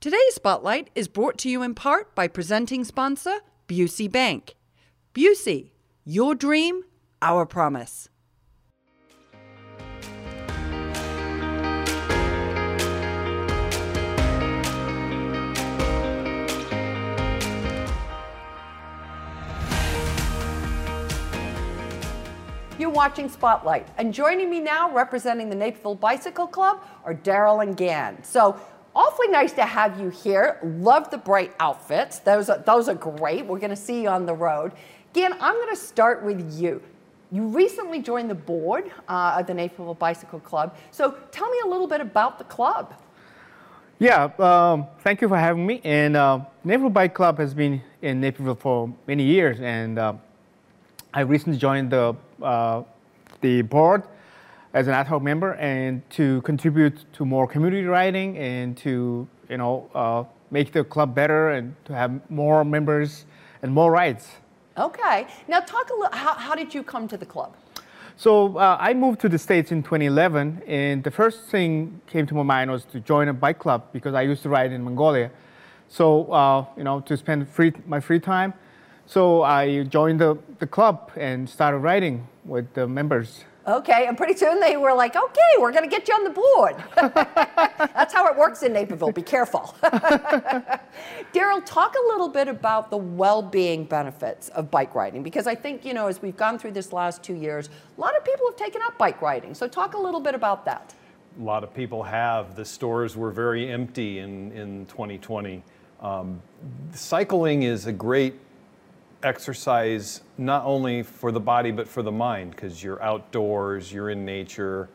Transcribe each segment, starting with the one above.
Today's Spotlight is brought to you in part by presenting sponsor Busey Bank. Busey, your dream, our promise. You're watching Spotlight, and joining me now, representing the Naperville Bicycle Club, are Daryl and Gan. So, awfully nice to have you here. Love the bright outfits; those are, those are great. We're going to see you on the road. Again, I'm going to start with you. You recently joined the board uh, of the Naperville Bicycle Club. So, tell me a little bit about the club. Yeah, um, thank you for having me. And uh, Naperville Bike Club has been in Naperville for many years, and uh, I recently joined the uh, the board as an ad hoc member and to contribute to more community riding and to you know uh, make the club better and to have more members and more rides. Okay. Now, talk a little. How, how did you come to the club? So uh, I moved to the States in 2011, and the first thing came to my mind was to join a bike club because I used to ride in Mongolia. So uh, you know, to spend free, my free time. So I joined the, the club and started riding with the members. Okay, and pretty soon they were like, okay, we're going to get you on the board. That's how it works in Naperville. Be careful. Daryl, talk a little bit about the well being benefits of bike riding because I think, you know, as we've gone through this last two years, a lot of people have taken up bike riding. So, talk a little bit about that. A lot of people have. The stores were very empty in, in 2020. Um, cycling is a great exercise not only for the body but for the mind because you're outdoors, you're in nature,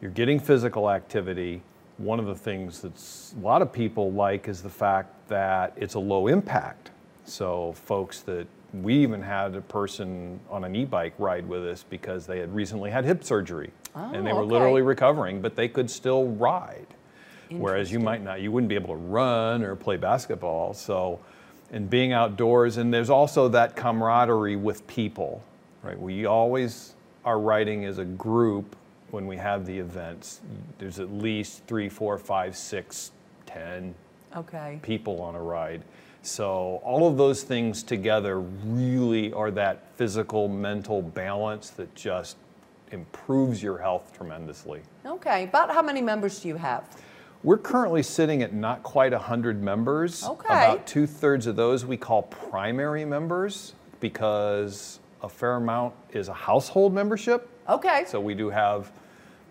you're getting physical activity. One of the things that a lot of people like is the fact that it's a low impact. So, folks that we even had a person on an e bike ride with us because they had recently had hip surgery Oh, and they oh, were okay. literally recovering, but they could still ride. Whereas you might not, you wouldn't be able to run or play basketball. So, and being outdoors, and there's also that camaraderie with people, right? We always are riding as a group when we have the events. There's at least three, four, five, six, ten Okay. people on a ride. So all of those things together really are that physical, mental balance that just improves your health tremendously. Okay. About how many members do you have? We're currently sitting at not quite 100 members. Okay. About two thirds of those we call primary members because a fair amount is a household membership. Okay. So we do have,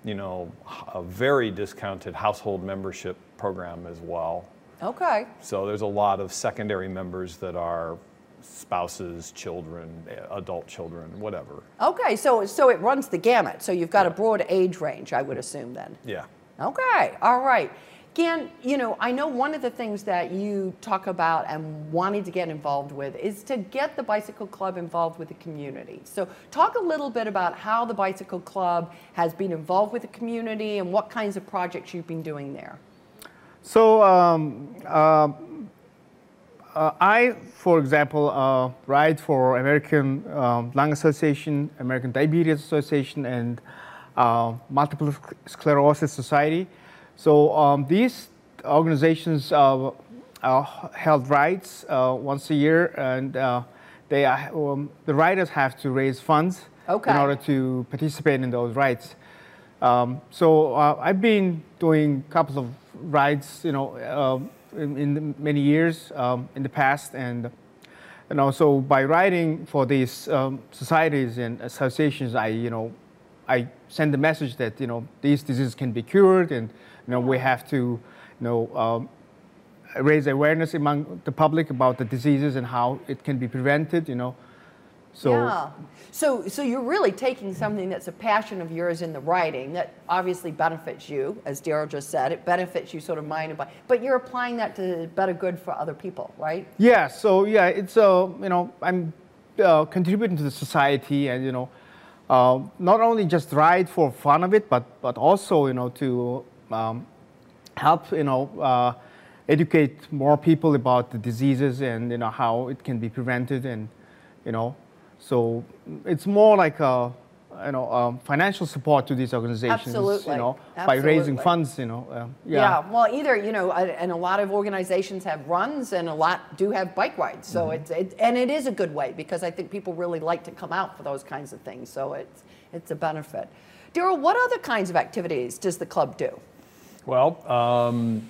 you know, a very discounted household membership program as well. Okay. So there's a lot of secondary members that are spouses, children, adult children, whatever. Okay. So so it runs the gamut. So you've got a broad age range, I would assume then. Yeah. Okay, all right. Gan, you know, I know one of the things that you talk about and wanting to get involved with is to get the bicycle club involved with the community. So, talk a little bit about how the bicycle club has been involved with the community and what kinds of projects you've been doing there. So um, uh, uh, I, for example, uh, ride for American um, Lung Association, American Diabetes Association, and uh, Multiple Sclerosis Society. So um, these organizations uh, uh, held rides uh, once a year, and uh, they are, um, the riders have to raise funds Okay. in order to participate in those rides. Um, so uh, I've been doing a couple of rides, you know, um in, in many years um, in the past, and and also by riding for these um, societies and associations, I, you know, I send the message that you know these diseases can be cured, and you know we have to, you know. Um, raise awareness among the public about the diseases and how it can be prevented, you know. So yeah. So, so you're really taking something that's a passion of yours in the writing that obviously benefits you, as Daryl just said. It benefits you sort of mind and body, but you're applying that to better good for other people, right? Yeah, so yeah, it's uh, you know I'm uh, contributing to the society, and you know, uh, not only just ride for fun of it, but but also you know to um, help you know uh, educate more people about the diseases and you know how it can be prevented, and you know, so it's more like a you know, um, financial support to these organizations, Absolutely. you know, by raising funds, you know. Uh, Yeah. well, either you know, uh, and a lot of organizations have runs, and a lot do have bike rides. So Mm-hmm. it's it, and it is a good way because I think people really like to come out for those kinds of things. So it's it's a benefit. Daryl, what other kinds of activities does the club do? Well, um,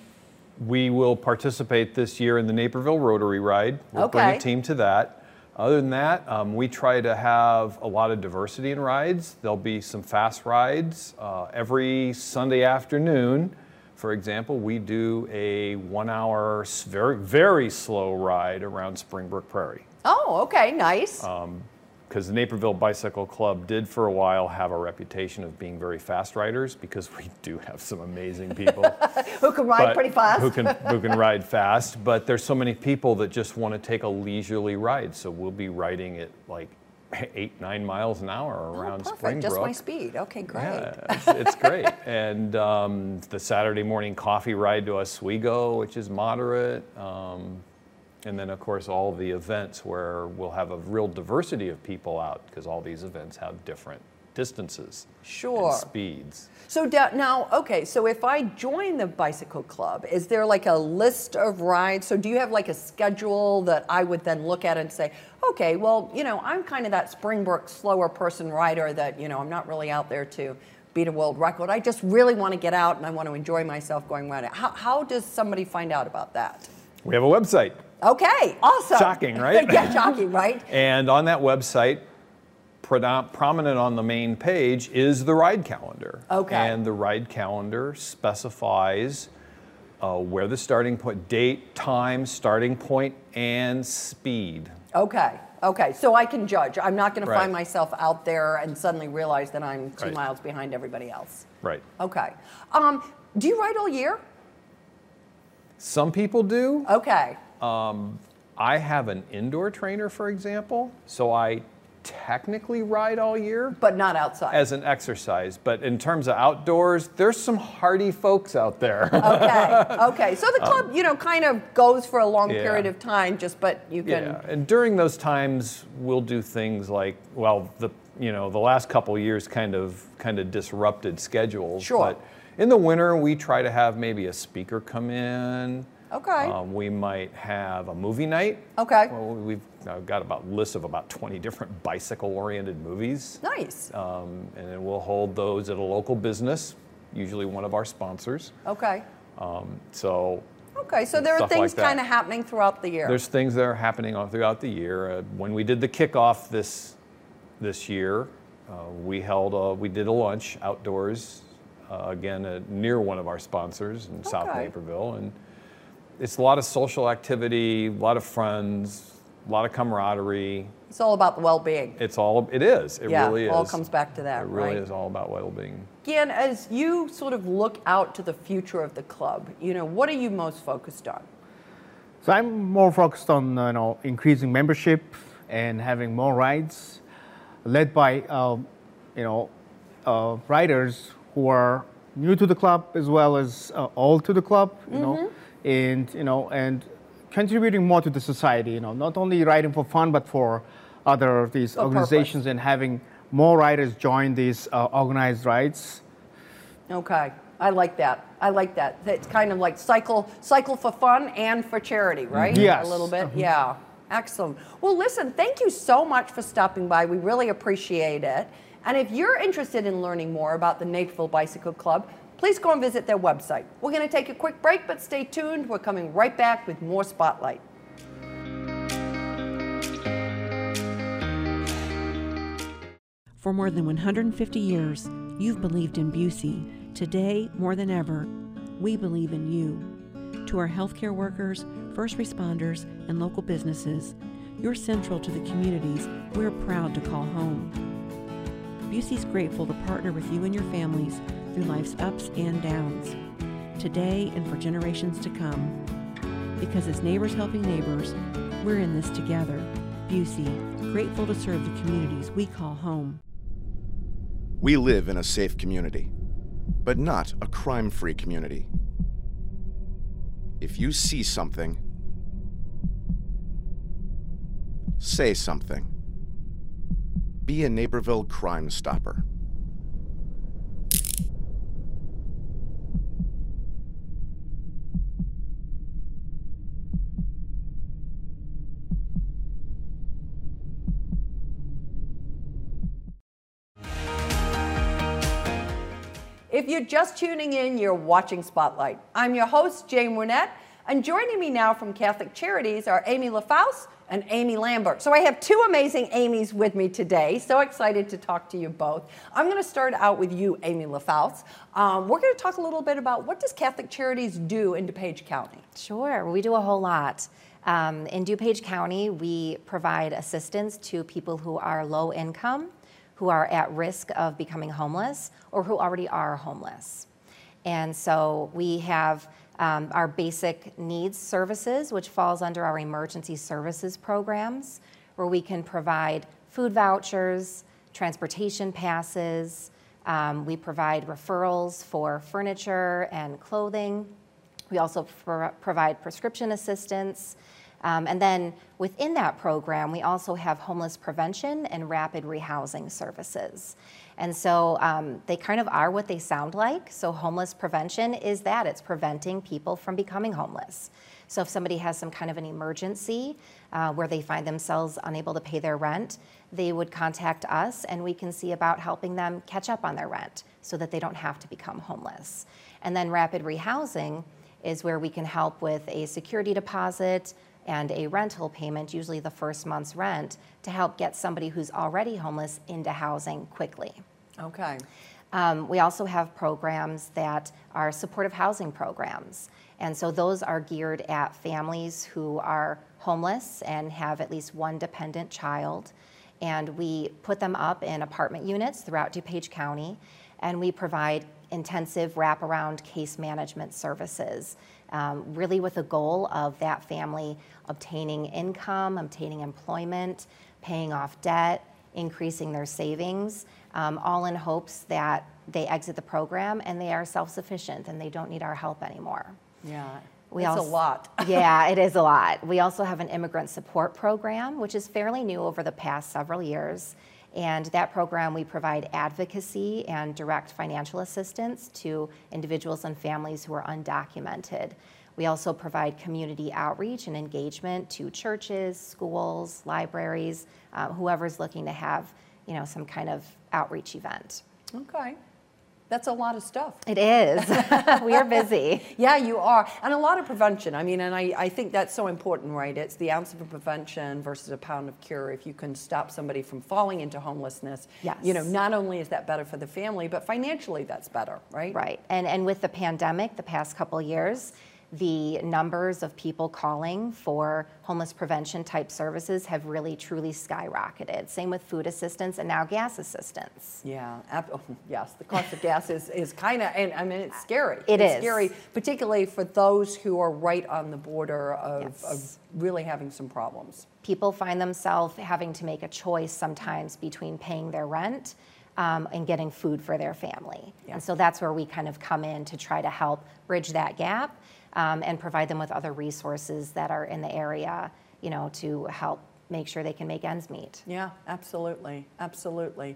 we will participate this year in the Naperville Rotary Ride. We'll bring a team to that. Other than that, um, we try to have a lot of diversity in rides. There'll be some fast rides uh, every Sunday afternoon. For example, we do a one-hour, very very slow ride around Springbrook Prairie Oh, okay, nice. Um, because the Naperville Bicycle Club did for a while have a reputation of being very fast riders because we do have some amazing people. Who can ride pretty fast? Who can who can ride fast? But there's so many people that just want to take a leisurely ride. So we'll be riding at like eight nine miles an hour Oh, around perfect. Springbrook. Just my speed. Okay, great. Yeah, it's, it's great. And um, the Saturday morning coffee ride to Oswego, which is moderate. Um, and then, of course, all the events where we'll have a real diversity of people out because all these events have different distances Sure. and speeds. So now, okay, so if I join the bicycle club, is there like a list of rides? So do you have like a schedule that I would then look at and say, okay, well, you know, I'm kind of that Springbrook slower person rider that, you know, I'm not really out there to beat a world record. I just really want to get out and I want to enjoy myself going riding. How, how does somebody find out about that? We have a website. Okay, awesome. Shocking, right? yeah, shocking, right? And on that website, prominent on the main page is the ride calendar. Okay. And the ride calendar specifies uh, where the starting point, date, time, starting point, and speed. Okay, okay, so I can judge. I'm not going to find myself out there and suddenly realize that I'm two Right. miles behind everybody else. Right. Okay. Um, do you ride all year? Some people do. Okay. I have an indoor trainer, for example, so I technically ride all year But not outside. as an exercise. But in terms of outdoors, there's some hardy folks out there. okay. Okay. So the club, you know, kind of goes for a long Um, yeah. period of time, just but you can. Yeah, and during those times, we'll do things like, well, the you know the last couple years kind of kind of disrupted schedules. Sure. But in the winter, we try to have maybe a speaker come in. Okay. Um, we might have a movie night. Okay. Well, we've uh, got about lists of about 20 different bicycle-oriented movies. Nice. Um, and then we'll hold those at a local business, usually one of our sponsors. Okay. Um, so Okay. So there are things like kind of happening throughout the year. there's things that are happening throughout the year. Uh, when we did the kickoff this this year, uh, we held a, we did a lunch outdoors, uh, again uh, near one of our sponsors in South Naperville, and it's a lot of social activity, a lot of friends, a lot of camaraderie. it's all about the well-being. It's all it is. It yeah. really is. all comes back to that, It really right? is all about well-being. Gian, as you sort of look out to the future of the club, you know, what are you most focused on? So I'm more focused on uh, you know increasing membership and having more rides, led by um, you know uh, riders who are new to the club as well as uh, old to the club. You know, and you know and contributing more to the society. You know, not only riding for fun but for other these For organizations and having more riders join these uh, organized rides. Okay, I like that. I like that. It's kind of like cycle, cycle for fun and for charity, right? Yes. A little bit. Yeah. Excellent. Well, listen, thank you so much for stopping by. We really appreciate it. And if you're interested in learning more about the Naperville Bicycle Club, please go and visit their website. We're going to take a quick break, but stay tuned. We're coming right back with more Spotlight. For more than 150 years, you've believed in Busey. Today, more than ever, we believe in you. To our healthcare workers, first responders, and local businesses, you're central to the communities we're proud to call home. Busey's grateful to partner with you and your families through life's ups and downs, today and for generations to come. Because as neighbors helping neighbors, we're in this together. Busey, grateful to serve the communities we call home. We live in a safe community, but not a crime free community. If you see something, say something. Be a Naperville Crime Stopper. If you're just tuning in, you're watching Spotlight. I'm your host, Jane Wernette, and joining me now from Catholic Charities are Amy LaFaus and Amy Lambert. So I have two amazing Amy's with me today. So excited to talk to you both. I'm going to start out with you, Amy LaFaus. Um, we're going to talk a little bit about what does Catholic Charities do in DuPage County? Sure, we do a whole lot. Um, in DuPage County, we provide assistance to people who are low income who are at risk of becoming homeless or who already are homeless. And so we have um, our basic needs services, which falls under our emergency services programs, where we can provide food vouchers, transportation passes. Um, we provide referrals for furniture and clothing. We also pro- provide prescription assistance. Um, and then within that program, we also have homeless prevention and rapid rehousing services. And so um, they kind of are what they sound like. So, homeless prevention is that it's preventing people from becoming homeless. So, if somebody has some kind of an emergency uh, where they find themselves unable to pay their rent, they would contact us and we can see about helping them catch up on their rent so that they don't have to become homeless. And then, rapid rehousing is where we can help with a security deposit, and a rental payment, usually the first month's rent, to help get somebody who's already homeless into housing quickly. Okay. Um, we also have programs that are supportive housing programs. And so those are geared at families who are homeless and have at least one dependent child. And we put them up in apartment units throughout DuPage County. And we provide intensive wraparound case management services um, really with the goal of that family obtaining income, obtaining employment, paying off debt, increasing their savings, um, all in hopes that they exit the program and they are self sufficient and they don't need our help anymore. Yeah. We it's a lot. yeah, it is a lot. We also have an immigrant support program, which is fairly new over the past several years. And that program, we provide advocacy and direct financial assistance to individuals and families who are undocumented. We also provide community outreach and engagement to churches, schools, libraries, uh, whoever's looking to have, you know, some kind of outreach event. Okay. That's a lot of stuff. It is. we are busy. Yeah, you are. And a lot of prevention. I mean, and I, I think that's so important, right? It's the ounce of prevention versus a pound of cure. If you can stop somebody from falling into homelessness, yes. you know, not only is that better for the family, but financially that's better, right? Right. And, and with the pandemic the past couple years, the numbers of people calling for homeless prevention type services have really truly skyrocketed. Same with food assistance and now gas assistance. Yeah, oh, yes, the cost of gas is, is kind of, and I mean, it's scary. It it's is. scary, particularly for those who are right on the border of, Yes. of really having some problems. People find themselves having to make a choice sometimes between paying their rent um, and getting food for their family. Yeah. And so that's where we kind of come in to try to help bridge that gap um, and provide them with other resources that are in the area, you know, to help make sure they can make ends meet. Yeah, absolutely, absolutely.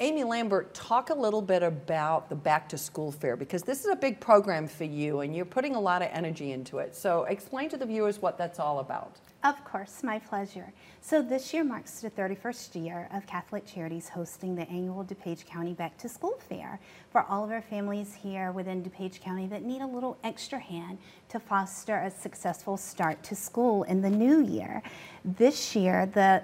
Amy Lambert, talk a little bit about the back to school fair because this is a big program for you and you're putting a lot of energy into it. So, explain to the viewers what that's all about. Of course, my pleasure. So this year marks the 31st year of Catholic Charities hosting the annual DuPage County Back to School Fair for all of our families here within DuPage County that need a little extra hand to foster a successful start to school in the new year. This year, the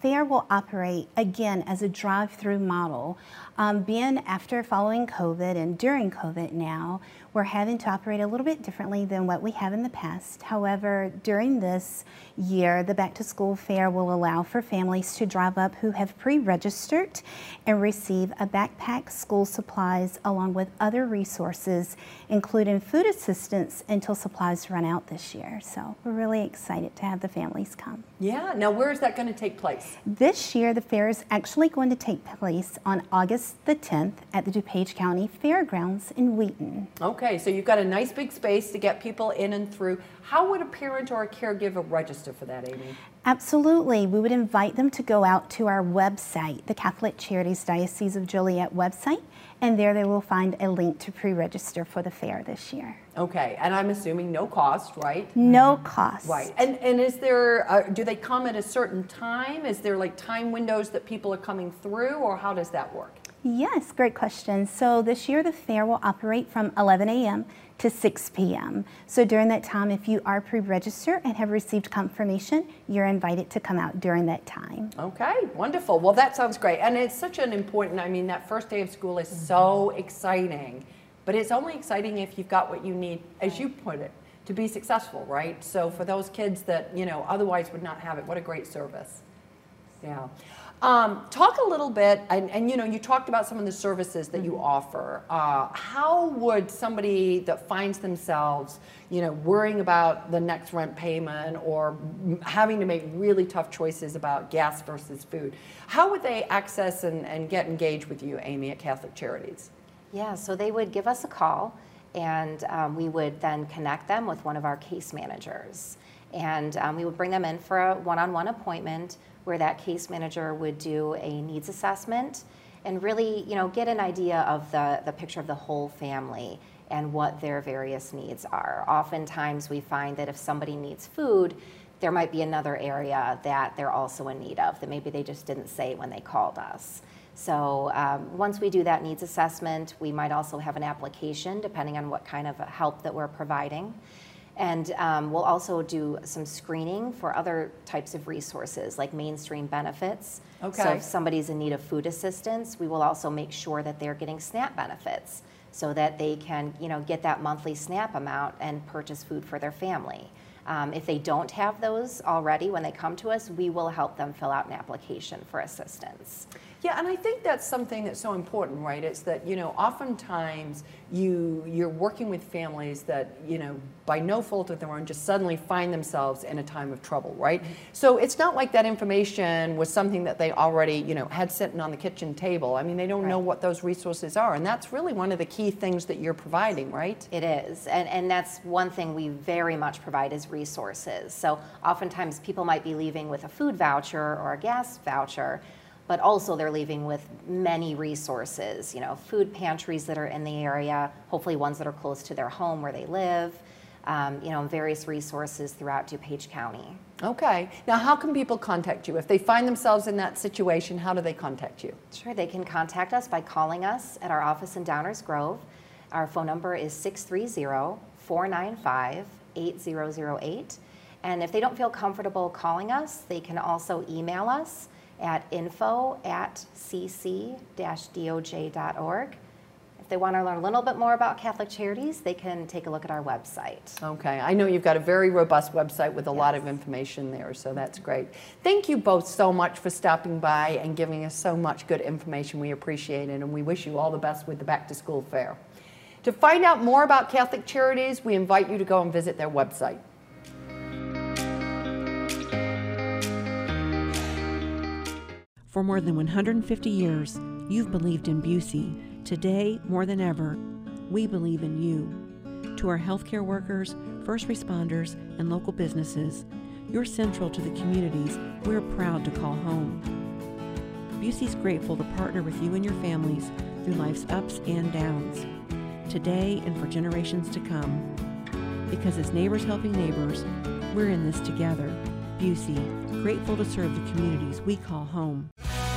fair will operate again as a drive through model. Um, being after following COVID and during COVID now, we're having to operate a little bit differently than what we have in the past. However, during this year, the Back to School Fair will allow for families to drive up who have pre registered and receive a backpack, school supplies, along with other resources, including food assistance until supplies run out this year. So we're really excited to have the families come. Yeah, now where is that going to take place? This year, the fair is actually going to take place on August the 10th at the DuPage County Fairgrounds in Wheaton. Okay, so you've got a nice big space to get people in and through. How would a parent or a caregiver register for that, Amy? Absolutely. We would invite them to go out to our website, the Catholic Charities Diocese of Joliet website, and there they will find a link to pre-register for the fair this year. Okay, and I'm assuming no cost, right? No cost. Right. And and is there uh, do they come at a certain time? Is there like time windows that people are coming through or how does that work? Yes, great question. So this year the fair will operate from 11 a.m. to 6 p.m. So during that time, if you are pre-registered and have received confirmation, you're invited to come out during that time. Okay, wonderful. Well, that sounds great. And it's such an important, I mean, that first day of school is so exciting, but it's only exciting if you've got what you need, as you put it, to be successful, right? So for those kids that, you know, otherwise would not have it, what a great service. Yeah. Um, talk a little bit, and, and, you know, you talked about some of the services that you offer. Uh, how would somebody that finds themselves, you know, worrying about the next rent payment or m- having to make really tough choices about gas versus food, how would they access and, and get engaged with you, Amy, at Catholic Charities? Yeah, so they would give us a call, and um, we would then connect them with one of our case managers. And um, we would bring them in for a one on one appointment where that case manager would do a needs assessment and really you know, get an idea of the, the picture of the whole family and what their various needs are. Oftentimes, we find that if somebody needs food, there might be another area that they're also in need of that maybe they just didn't say when they called us. So um, once we do that needs assessment, we might also have an application depending on what kind of help that we're providing. And um, we'll also do some screening for other types of resources like mainstream benefits. Okay. So if somebody's in need of food assistance, we will also make sure that they're getting SNAP benefits so that they can, you know, get that monthly SNAP amount and purchase food for their family. Um, if they don't have those already when they come to us, we will help them fill out an application for assistance. Yeah, and I think that's something that's so important, right? It's that you know, oftentimes you you're working with families that you know, by no fault of their own, just suddenly find themselves in a time of trouble, right? So it's not like that information was something that they already you know had sitting on the kitchen table. I mean, they don't know what those resources are, and that's really one of the key things that you're providing, right? It is, and, and that's one thing we very much provide is resources. So oftentimes people might be leaving with a food voucher or a gas voucher, but also they're leaving with many resources, you know, food pantries that are in the area, hopefully ones that are close to their home where they live, um, you know, various resources throughout DuPage County. Okay. Now, how can people contact you if they find themselves in that situation? How do they contact you? Sure, they can contact us by calling us at our office in Downers Grove. Our phone number is 630 495 8008. And if they don't feel comfortable calling us, they can also email us at info at cc-doj.org. If they want to learn a little bit more about Catholic Charities, they can take a look at our website. Okay, I know you've got a very robust website with a lot of information there, so that's great. Thank you both so much for stopping by and giving us so much good information. We appreciate it, and we wish you all the best with the back to school fair. To find out more about Catholic Charities, we invite you to go and visit their website. For more than 150 years, you've believed in Busey. Today, more than ever, we believe in you. To our healthcare workers, first responders, and local businesses, you're central to the communities we're proud to call home. Busey's grateful to partner with you and your families through life's ups and downs, today and for generations to come. Because as neighbors helping neighbors, we're in this together. Busey, grateful to serve the communities we call home.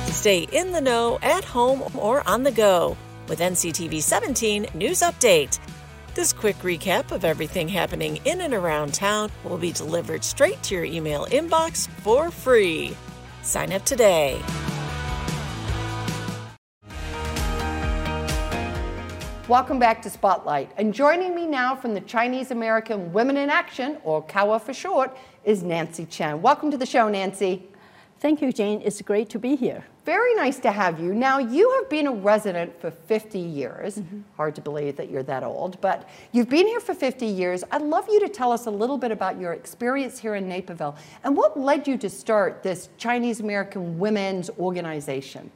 Stay in the know at home or on the go with NCTV 17 News Update. This quick recap of everything happening in and around town will be delivered straight to your email inbox for free. Sign up today. Welcome back to Spotlight. And joining me now from the Chinese American Women in Action, or CAWA for short, is Nancy Chen. Welcome to the show, Nancy. Thank you, Jane. It's great to be here. Very nice to have you. Now, you have been a resident for 50 years. Mm-hmm. Hard to believe that you're that old, but you've been here for 50 years. I'd love you to tell us a little bit about your experience here in Naperville and what led you to start this Chinese American Women's Organization.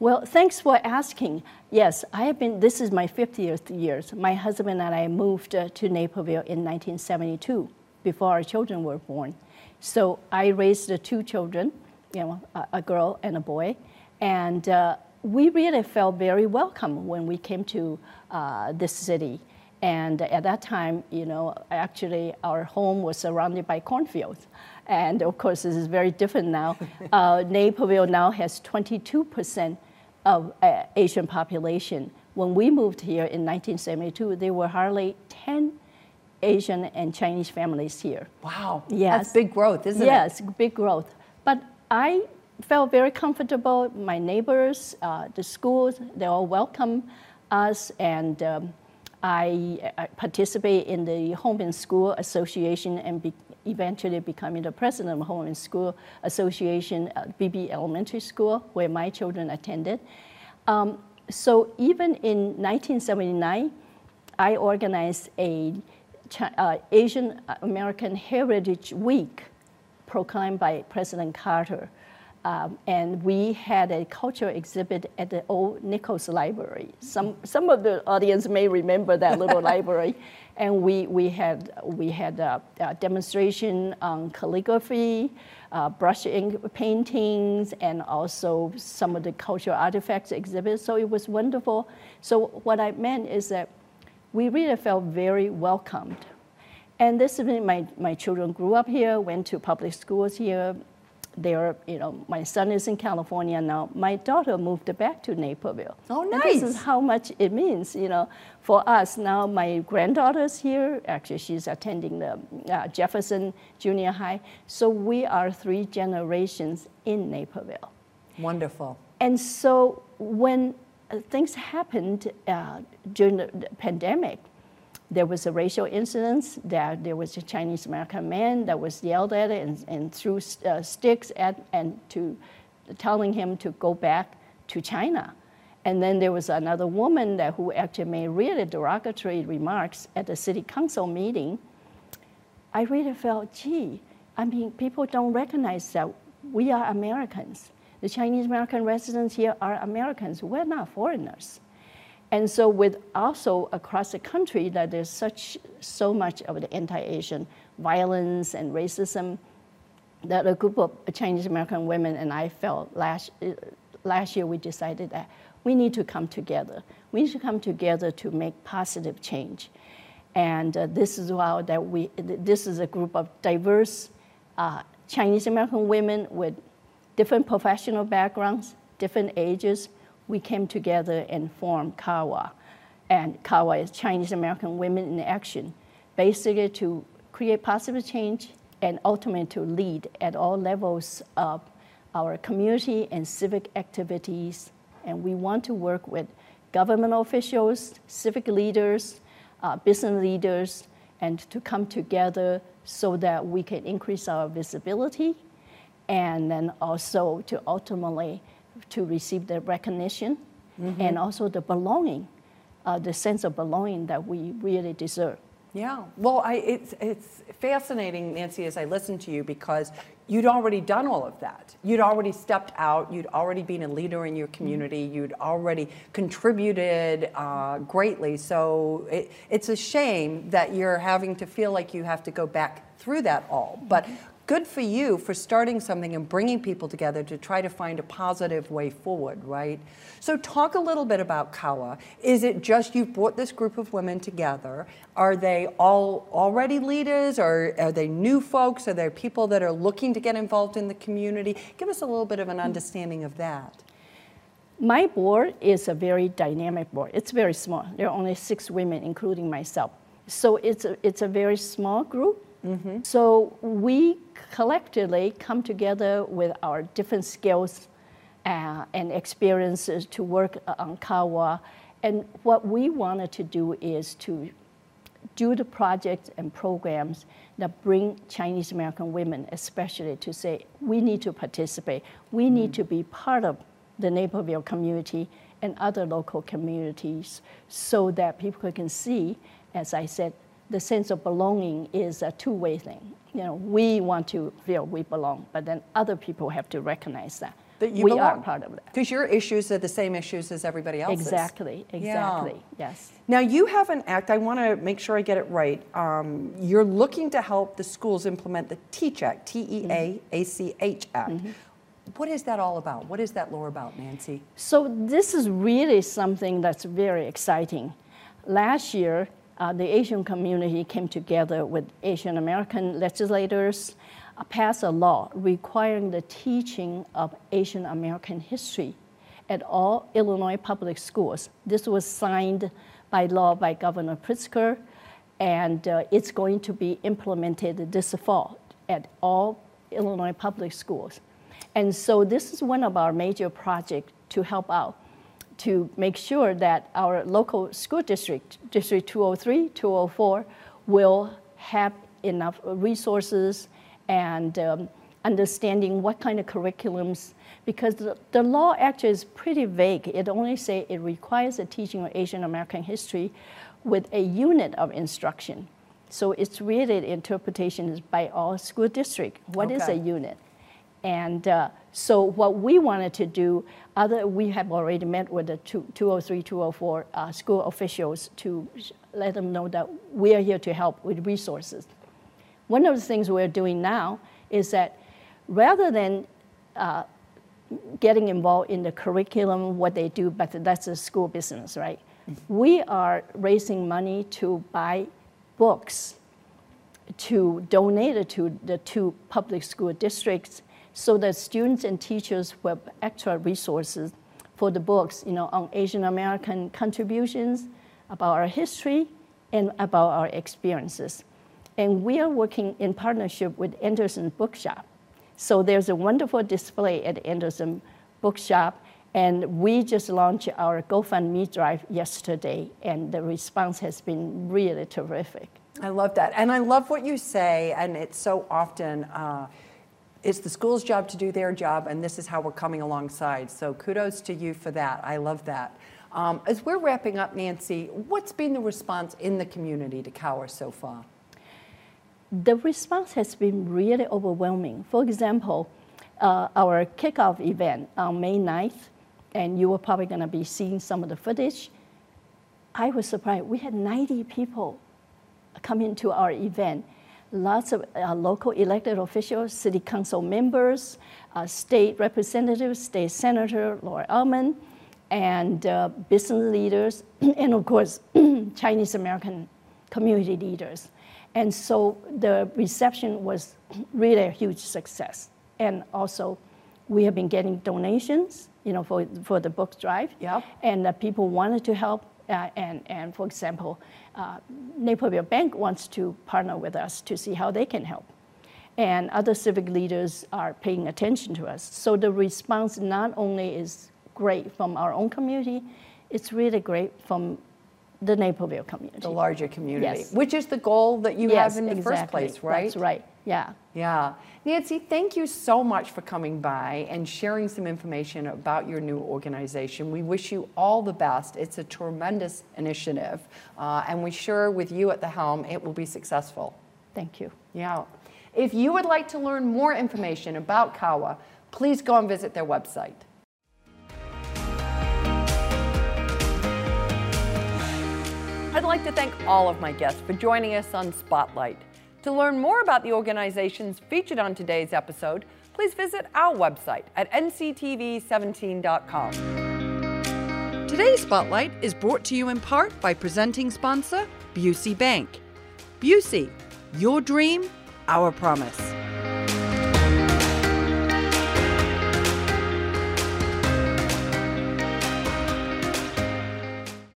Well, thanks for asking. Yes, I have been, this is my 50th year. My husband and I moved uh, to Naperville in 1972 before our children were born. So I raised the two children, you know, a, a girl and a boy, and uh, we really felt very welcome when we came to uh, this city. And at that time, you know, actually our home was surrounded by cornfields. And of course, this is very different now. uh, Naperville now has 22% of uh, Asian population. When we moved here in 1972, there were hardly 10 Asian and Chinese families here. Wow. Yes. That's big growth, isn't yes, it? Yes, big growth. But I felt very comfortable. My neighbors, uh, the schools, they all welcome us. And um, I, I, participate in the Home and School Association and be, eventually becoming the president of Home and School Association at Beebe Elementary School, where my children attended. Um, so even in 1979, I organized a uh, Asian American Heritage Week proclaimed by President Carter. Um, and we had a cultural exhibit at the old Nichols Library. Some, some of the audience may remember that little library. And we, we had, we had a, a demonstration on calligraphy, uh, brush ink paintings, and also some of the cultural artifacts exhibits. So it was wonderful. So what I meant is that we really felt very welcomed. And this is my, my children grew up here, went to public schools here. They're, you know, my son is in California now. My daughter moved back to Naperville. Oh, nice. And this is how much it means, you know, for us. Now my granddaughter's here. Actually, she's attending the uh, Jefferson Junior High. So we are three generations in Naperville. Wonderful. And so when things happened uh, during the, the, pandemic. There was a racial incident that there was a Chinese American man that was yelled at and, and threw uh, sticks at and to telling him to go back to China. And then there was another woman that who actually made really derogatory remarks at the city council meeting. I really felt, gee, I mean, people don't recognize that we are Americans the Chinese American residents here are Americans. We're not foreigners. And so with also across the country that there's such so much of the anti-Asian violence and racism that a group of Chinese American women and I felt last last year we decided that we need to come together. We need to come together to make positive change. And uh, this is how that we this is a group of diverse uh, Chinese American women with different professional backgrounds, different ages, we came together and formed CAWA. And CAWA is Chinese American Women in Action, basically to create positive change and ultimately to lead at all levels of our community and civic activities. And we want to work with government officials, civic leaders, uh, business leaders, and to come together so that we can increase our visibility and then also to ultimately to receive the recognition mm-hmm. and also the belonging, uh, the sense of belonging that we really deserve. Yeah, well, I, it's, it's fascinating, Nancy, as I listen to you because you'd already done all of that. You'd already stepped out, you'd already been a leader in your community, mm-hmm. you'd already contributed uh, greatly. So it, it's a shame that you're having to feel like you have to go back through that all. But mm-hmm good for you for starting something and bringing people together to try to find a positive way forward, right? So, talk a little bit about CAWA. Is it just you've brought this group of women together? Are they all already leaders, or are they new folks? Are there people that are looking to get involved in the community? Give us a little bit of an understanding of that. My board is a very dynamic board. It's very small. There are only six women, including myself. So it's a, it's a very small group Mm-hmm. So we collectively come together with our different skills uh, and experiences to work on CAWA. And what we wanted to do is to do the projects and programs that bring Chinese American women, especially, to say, we need to participate. We need to be part of the Naperville community and other local communities so that people can see, as I said, the sense of belonging is a two-way thing. You know, we want to feel we belong, but then other people have to recognize that. That you we belong. are part of that. Because your issues are the same issues as everybody else's. Exactly, exactly, yes. Now, you have an act, I want to make sure I get it right. Um, you're looking to help the schools implement the TEAACH Act, T E A A C H Act. What is that all about? What is that law about, Nancy? So this is really something that's very exciting. Last year, uh, the Asian community came together with Asian American legislators, uh, passed a law requiring the teaching of Asian American history at all Illinois public schools. This was signed by law by Governor Pritzker, and uh, it's going to be implemented this fall at all Illinois public schools. And so this is one of our major projects to help out to make sure that our local school district, District 203, 204, will have enough resources and um, understanding what kind of curriculums, because the, the law actually is pretty vague. It only says it requires the teaching of Asian American history with a unit of instruction. So it's really interpretation is by all school district. What is Okay. a unit? And uh, so what we wanted to do, other we have already met with the two- 203, 204 uh, school officials to let them know that we are here to help with resources. One of the things we're doing now is that rather than uh, getting involved in the curriculum, what they do, but that's a school business, right? We are raising money to buy books to donate it to the two public school districts so that students and teachers have extra resources for the books, you know, on Asian American contributions, about our history, and about our experiences. And we are working in partnership with Anderson Bookshop. So there's a wonderful display at Anderson Bookshop, and we just launched our GoFundMe drive yesterday, and the response has been really terrific. I love that. And I love what you say, and it's so often uh, it's the school's job to do their job, and this is how we're coming alongside. So kudos to you for that. I love that. Um, as we're wrapping up, Nancy, what's been the response in the community to CAWA so far? the response has been really overwhelming. For example, uh, our kickoff event on May 9th, and you were probably going to be seeing some of the footage. I was surprised. We had 90 people come into our event. Lots of uh, local elected officials, city council members, uh, state representatives, state senator Laura Ellman, and uh, business leaders, and of course, Chinese American community leaders. And so the reception was really a huge success. And also, we have been getting donations, you know, for, for the book drive. Yep. And uh, people wanted to help. Uh, and, and for example, uh, Naperville Bank wants to partner with us to see how they can help. And other civic leaders are paying attention to us. So the response not only is great from our own community, it's really great from the Naperville community. The larger community, Yes. which is the goal that you yes, have in the first place, right? That's right. Yeah. Yeah. Nancy, thank you so much for coming by and sharing some information about your new organization. We wish you all the best. It's a tremendous initiative, uh, and we're sure with you at the helm, it will be successful. Thank you. Yeah. If you would like to learn more information about CAWA, please go and visit their website. I'd like to thank all of my guests for joining us on Spotlight. To learn more about the organizations featured on today's episode, please visit our website at nctv17.com. Today's Spotlight is brought to you in part by presenting sponsor Busey Bank. Busey, your dream, our promise.